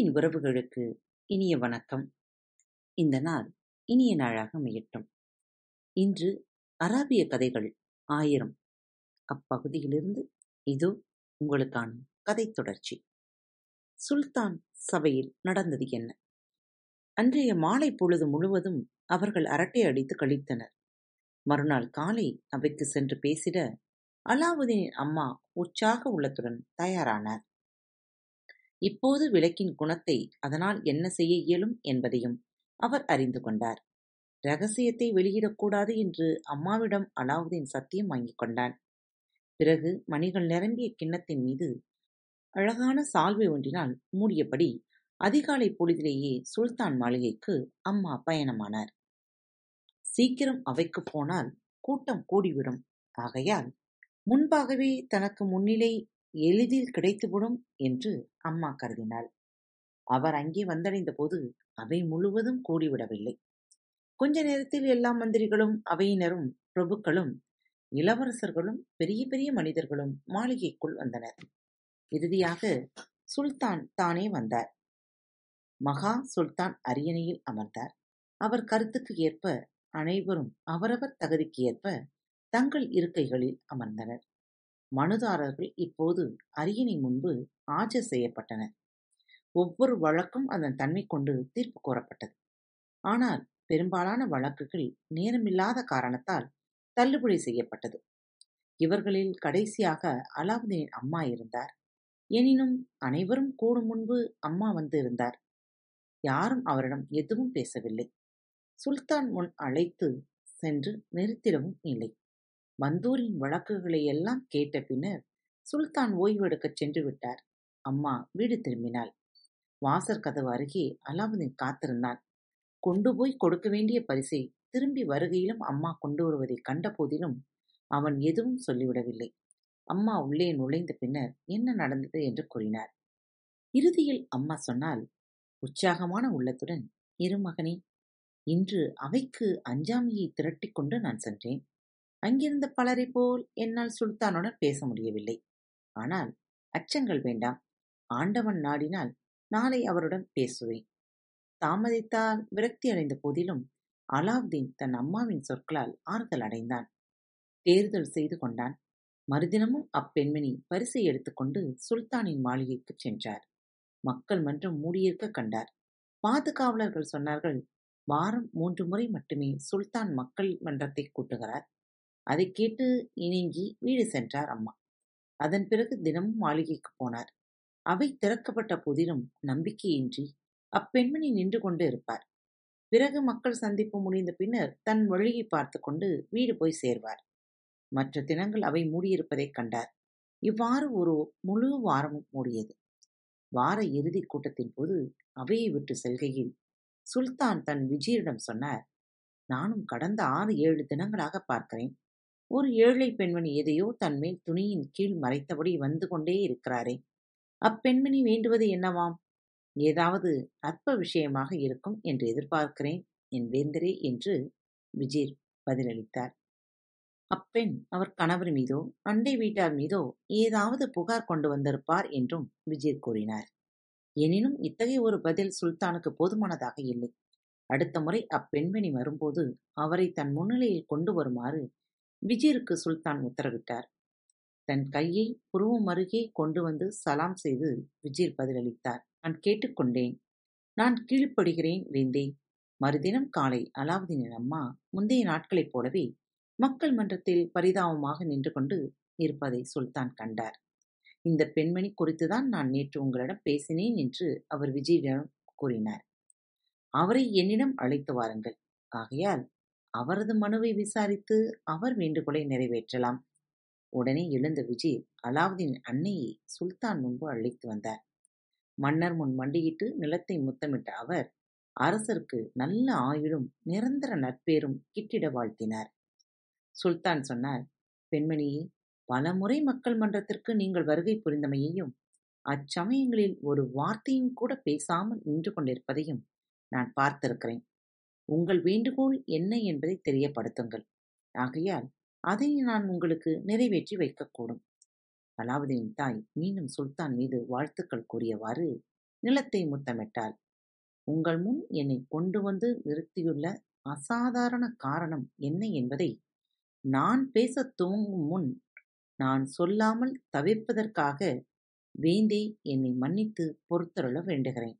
அன்பின் உறவுகளுக்கு இனிய வணக்கம். இந்த நாள் இனிய நாளாக அமையட்டும். இன்று அராபிய கதைகள் ஆயிரம். அப்பகுதியிலிருந்து இதோ உங்களுக்கான கதை தொடர்ச்சி. சுல்தான் சபையில் நடந்தது என்ன? அன்றைய மாலை பொழுது முழுவதும் அவர்கள் அரட்டை அடித்து கழித்தனர். மறுநாள் காலை அவைக்கு சென்று பேசிட அலாவுதீனின் அம்மா உற்சாக உள்ளத்துடன் தயாரானார். இப்போது விளக்கின் குணத்தை அதனால் என்ன செய்ய இயலும் என்பதையும் அவர் அறிந்து கொண்டார். ரகசியத்தை வெளியிடக்கூடாது என்று அம்மாவிடம் அலாவுதீன் சத்தியம் வாங்கிக் கொண்டான். பிறகு மணிகள் நிரம்பிய கிண்ணத்தின் மீது அழகான சால்வை ஒன்றினால் மூடியபடி அதிகாலை பொழுதிலேயே சுல்தான் மாளிகைக்கு அம்மா பயணமானார். சீக்கிரம் அவைக்கு போனால் கூட்டம் கூடிவிடும். ஆகையால் முன்பாகவே தனக்கு முன்னிலை எளிதில் கிடைத்துவிடும் என்று அம்மா கருதினாள். அவர் அங்கே வந்தடைந்த போது அவை முழுவதும் கூடிவிடவில்லை. கொஞ்ச நேரத்தில் எல்லா மந்திரிகளும் அவையினரும் பிரபுக்களும் இளவரசர்களும் பெரிய பெரிய மனிதர்களும் மாளிகைக்குள் வந்தனர். இறுதியாக சுல்தான் தானே வந்தார். மகா சுல்தான் அரியணையில் அமர்ந்தார். அவர் கருத்துக்கு ஏற்ப அனைவரும் அவரவர் தகுதிக்கு ஏற்ப தங்கள் இருக்கைகளில் அமர்ந்தனர். மனுதாரர்கள் இப்போது அரியணை முன்பு ஆஜர் செய்யப்பட்டனர். ஒவ்வொரு வழக்கும் அதன் தன்மை கொண்டு தீர்ப்பு கோரப்பட்டது. ஆனால் பெரும்பாலான வழக்குகள் நேரமில்லாத காரணத்தால் தள்ளுபடி செய்யப்பட்டது. இவர்களில் கடைசியாக அலாவுதீனின் அம்மா இருந்தார். எனினும் அனைவரும் கூடும் முன்பு அம்மா வந்து இருந்தார். யாரும் அவரிடம் எதுவும் பேசவில்லை. சுல்தான் முன் அழைத்து சென்று நிறுத்திடவும் இல்லை. மந்தூரின் வழக்குகளை எல்லாம் கேட்ட பின்னர் சுல்தான் ஓய்வெடுக்கச் சென்று விட்டார். அம்மா வீடு திரும்பினாள். வாசற் கதவு அருகே அலாவுதீன் காத்திருந்தான். கொண்டு போய் கொடுக்க வேண்டிய பரிசை திரும்பி வருகையிலும் அம்மா கொண்டு வருவதை கண்ட போதிலும் அவன் எதுவும் சொல்லிவிடவில்லை. அம்மா உள்ளே நுழைந்த பின்னர் என்ன நடந்தது என்று கூறினார். இறுதியில் அம்மா சொன்னால் உற்சாகமான உள்ளத்துடன் இருமகனே இன்று அவைக்கு அஞ்சாமையை திரட்டிக் கொண்டு நான் சென்றேன். அங்கிருந்த பலரைப் போல் என்னால் சுல்தானுடன் பேச முடியவில்லை. ஆனால் அச்சங்கள் வேண்டாம். ஆண்டவன் நாடினால் நாளை அவருடன் பேசுவேன். தாமதித்தால் விரக்தி அடைந்த போதிலும் அலாவுதீன் தன் அம்மாவின் சொற்களால் ஆறுதல் அடைந்தான். தேர்தல் செய்து கொண்டான். மறுதினமும் அப்பெண்மணி பரிசை எடுத்துக்கொண்டு சுல்தானின் மாளிகைக்குச் சென்றார். மக்கள் மன்றம் மூடியிருக்க கண்டார். பாதுகாவலர்கள் சொன்னார்கள் வாரம் மூன்று முறை மட்டுமே சுல்தான் மக்கள் மன்றத்தை கூட்டுகிறார். அதை கேட்டு இணங்கி வீடு சென்றார் அம்மா. அதன் பிறகு தினமும் மாளிகைக்கு போனார். அவை திறக்கப்பட்ட போதிலும் நம்பிக்கையின்றி அப்பெண்மணி நின்று கொண்டு இருப்பார். பிறகு மக்கள் சந்திப்பு முடிந்த பின்னர் தன் வழியை பார்த்து கொண்டு வீடு போய் சேர்வார். மற்ற தினங்கள் அவை மூடியிருப்பதைக் கண்டார். இவ்வாறு ஒரு முழு வாரமும் மூடியது. வார இறுதி கூட்டத்தின் போது அவையை விட்டு செல்கையில் சுல்தான் தன் விஜயரிடம் சொன்னார் நானும் கடந்த ஆறு ஏழு தினங்களாக பார்க்கிறேன். ஒரு ஏழை பெண்மணி எதையோ தன்மேல் துணியின் கீழ் மறைத்தபடி வந்து கொண்டே இருக்கிறாரே. அப்பெண்மணி வேண்டுவது என்னவாம்? ஏதாவது அற்ப விஷயமாக இருக்கும் என்று எதிர்பார்க்கிறேன் என் வேந்தரே என்று விஜீர் பதிலளித்தார். அப்பெண் அவர் கணவர் மீதோ அண்டை வீட்டார் மீதோ ஏதாவது புகார் கொண்டு வந்திருப்பார் என்றும் விஜீர் கூறினார். எனினும் இத்தகைய ஒரு பதில் சுல்தானுக்கு போதுமானதாக இல்லை. அடுத்த முறை அப்பெண்மணி வரும்போது அவரை தன் முன்னிலையில் கொண்டு வருமாறு விஜிருக்கு சுல்தான் உத்தரவிட்டார். தன் கையை புருவம் அருகே கொண்டு வந்து சலாம் செய்து விஜயர் பதிலளித்தார். நான் கேட்டுக்கொண்டேன். நான் கீழ்ப்படுகிறேன் வேந்தே. மறுதினம் காலை அலாவுதீனின் அம்மா முந்தைய நாட்களைப் போலவே மக்கள் மன்றத்தில் பரிதாபமாக நின்று கொண்டு இருப்பதை சுல்தான் கண்டார். இந்த பெண்மணி குறித்துதான் நான் நேற்று உங்களிடம் பேசினேன் என்று அவர் விஜயிடம் கூறினார். அவரை என்னிடம் அழைத்து வாருங்கள். ஆகையால் அவரது மனுவை விசாரித்து அவர் வேண்டுகோளை நிறைவேற்றலாம். உடனே எழுந்த விஜய் அலாவுதீன் அன்னையை சுல்தான் முன்பு அழைத்து வந்தார். மன்னர் முன் மண்டியிட்டு நிலத்தை முத்தமிட்ட அவர் அரசருக்கு நல்ல ஆயுளும் நிரந்தர நட்பேரும் கிட்டிட வாழ்த்தினார். சுல்தான் சொன்னார் பெண்மணியே பல முறை மக்கள் மன்றத்திற்கு நீங்கள் வருகை புரிந்தமையையும் அச்சமயங்களில் ஒரு வார்த்தையும் கூட பேசாமல் நின்று கொண்டிருப்பதையும் நான் பார்த்திருக்கிறேன். உங்கள் வேண்டுகோள் என்ன என்பதை தெரியப்படுத்துங்கள். ஆகையால் அதை நான் உங்களுக்கு நிறைவேற்றி வைக்கக்கூடும். அலாவுதீன் தாய் மீண்டும் சுல்தான் மீது வாழ்த்துக்கள் கூறியவாறு நிலத்தை முத்தமிட்டாள். உங்கள் முன் என்னை கொண்டு வந்து நிறுத்தியுள்ள அசாதாரண காரணம் என்ன என்பதை நான் பேசத் துவங்கும் முன் நான் சொல்லாமல் தவிர்ப்பதற்காக வேந்தே என்னை மன்னித்து பொறுத்தருள வேண்டுகிறேன்.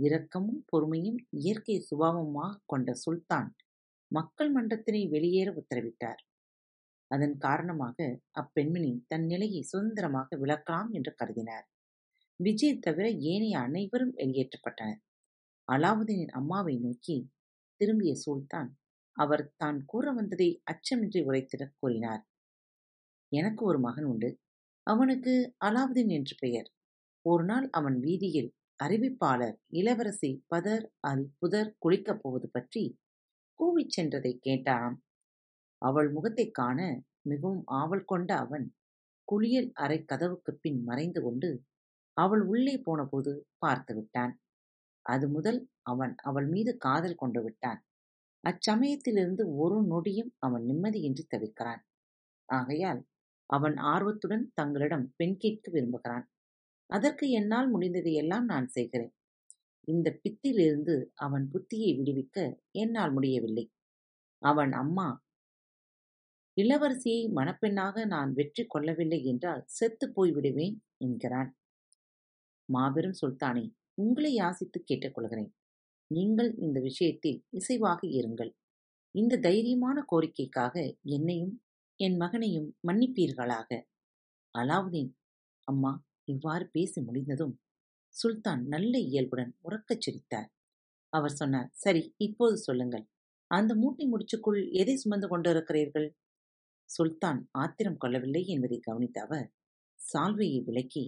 இரக்கமும் பொறுமையும் இயற்கை சுபாவமாக கொண்ட சுல்தான் மக்கள் மன்றத்தினை வெளியேற உத்தரவிட்டார். அதன் காரணமாக அப்பெண்மணி தன் நிலையை சுதந்திரமாக விளக்கலாம் என்று கருதினார். விஜய் தவிர ஏனைய அனைவரும் வெளியேற்றப்பட்டனர் அலாவுதீனின் அம்மாவை நோக்கி திரும்பிய சுல்தான் அவர் தான் கூற வந்ததை அச்சமின்றி உரைத்திடக் கூறினார். எனக்கு ஒரு மகன் உண்டு. அவனுக்கு அலாவுதீன் என்று பெயர். ஒரு நாள் அவன் வீதியில் அறிவிப்பாளர் இளவரசி பதர் அல் புதர் குளிக்கப் போவது பற்றி கூவிச் சென்றதை கேட்டான் அவள் முகத்தைக் காண மிகவும் ஆவல் கொண்ட அவன் குளியல் அறை கதவுக்குப் பின் மறைந்து கொண்டு அவள் உள்ளே போனபோது பார்த்து விட்டான். அது முதல் அவன் அவள் மீது காதல் கொண்டு விட்டான். அச்சமயத்திலிருந்து ஒரு நொடியும் அவன் நிம்மதியின்றி தவிக்கிறான். ஆகையால் அவன் ஆர்வத்துடன் தங்களிடம் பெண் கேட்க விரும்புகிறான். அதற்கு என்னால் முடிந்ததை எல்லாம் நான் செய்கிறேன். இந்த பித்திலிருந்து அவன் புத்தியை விடுவிக்க என்னால் முடியவில்லை. அவன் அம்மா இளவரசியை மணப்பெண்ணாக நான் வெற்றி கொள்ளவில்லை என்றால் செத்துப் போய்விடுவேன் என்கிறான். மாபெரும் சுல்தானே உங்களை யாசித்து கேட்டுக்கொள்கிறேன். நீங்கள் இந்த விஷயத்தில் இசைவாக இருங்கள். இந்த தைரியமான கோரிக்கைக்காக என்னையும் என் மகனையும் மன்னிப்பீர்களாக. அலாவுதீன் அம்மா இவ்வாறு பேசி முடிந்ததும் சுல்தான் நல்ல இயல்புடன் உறக்கச் சிரித்தார். அவர் சொன்னார் சரி இப்போது சொல்லுங்கள். அந்த மூட்டை முடிச்சுக்குள் எதை சுமந்து கொண்டிருக்கிறீர்கள்? சுல்தான் ஆத்திரம் கொள்ளவில்லை என்பதை கவனித்த அவர் சால்வையை விலக்கி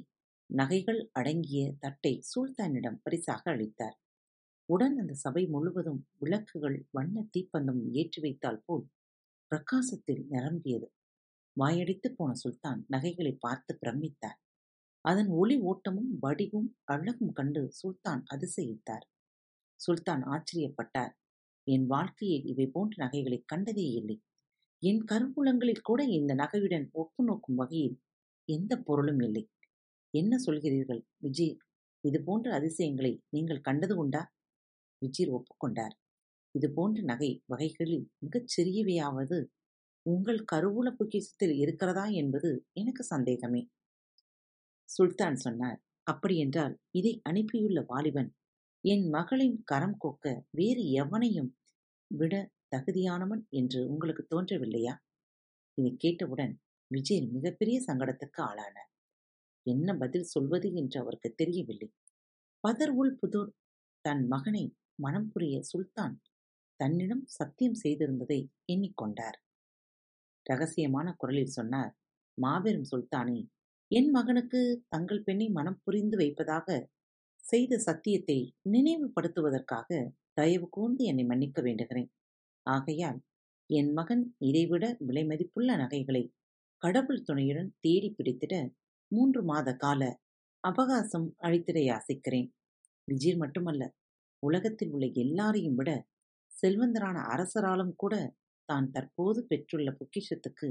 நகைகள் அடங்கிய தட்டை சுல்தானிடம் பரிசாக அளித்தார். உடன் அந்த சபை முழுவதும் விளக்குகள் வண்ண தீப்பந்தம் ஏற்றி வைத்தால் போல் பிரகாசத்தில் நிரம்பியது. வாயடித்து போன சுல்தான் நகைகளை பார்த்து பிரமித்தார். அதன் ஒளி ஓட்டமும் வடிவும் அழகும் கண்டு சுல்தான் அதிசயித்தார். சுல்தான் ஆச்சரியப்பட்டார். என் வாழ்க்கையில் இவை போன்ற நகைகளை கண்டதே இல்லை. என் கருவூலங்களில் கூட இந்த நகையுடன் ஒப்பு நோக்கும் வகையில் எந்த பொருளும் இல்லை. என்ன சொல்கிறீர்கள் விஜய் இது போன்ற அதிசயங்களை நீங்கள் கண்டது உண்டா? விஜீர் ஒப்புக்கொண்டார். இது போன்ற நகை வகைகளில் மிகச் சிறியவையாவது உங்கள் கருவூல பொக்கிசத்தில் இருக்கிறதா என்பது எனக்கு சந்தேகமே. சுல்தான் சொன்னார் அப்படியென்றால் இதை அனுப்பியுள்ள வாலிபன் என் மகளின் கரம் கோக்க வேறு எவனையும் விட தகுதியானவன் என்று உங்களுக்கு தோன்றவில்லையா? இதை கேட்டவுடன் விஜய் மிகப்பெரிய சங்கடத்துக்கு ஆளானார். என்ன பதில் சொல்வது என்று அவருக்கு தெரியவில்லை. பதர் உள் புதூர் தன் மகனை மனம் புரிய சுல்தான் தன்னிடம் சத்தியம் செய்திருந்ததை எண்ணிக்கொண்டார் ரகசியமான குரலில் சொன்னார் மாபெரும் சுல்தானே என் மகனுக்கு தங்கள் பெண்ணை மனம் புரிந்து வைப்பதாக செய்த சத்தியத்தை நினைவுபடுத்துவதற்காக தயவு கூர்ந்து என்னை மன்னிக்க வேண்டுகிறேன். ஆகையால் என் மகன் இதைவிட விலை மதிப்புள்ள நகைகளை கடவுள் துணையுடன் தேடி பிடித்திட மூன்று மாத கால அவகாசம் அழித்திட யாசிக்கிறேன். விஜீர் மட்டுமல்ல உலகத்தில் உள்ள எல்லாரையும் விட செல்வந்தரான அரசராலும் கூட தான் தற்போது பெற்றுள்ள பொக்கிஷத்துக்கு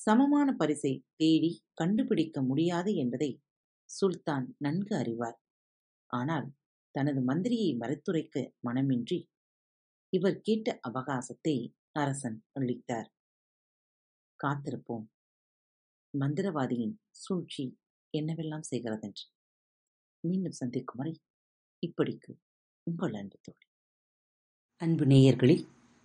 சமமான பரிசை தேடி கண்டுபிடிக்க முடியாது என்பதை சுல்தான் நன்கு அறிவார். ஆனால் தனது மந்திரியை மறைத்துரைக்க மனமின்றி இவர் கேட்ட அவகாசத்தை அரசன் அளித்தார். காத்திருப்போம். மந்திரவாதியின் சூழ்ச்சி என்னவெல்லாம் செய்கிறதென்று. மீண்டும் சந்திக்கும் வரை இப்படிக்கு உங்கள் அன்பு தோழி. அன்பு நேயர்களே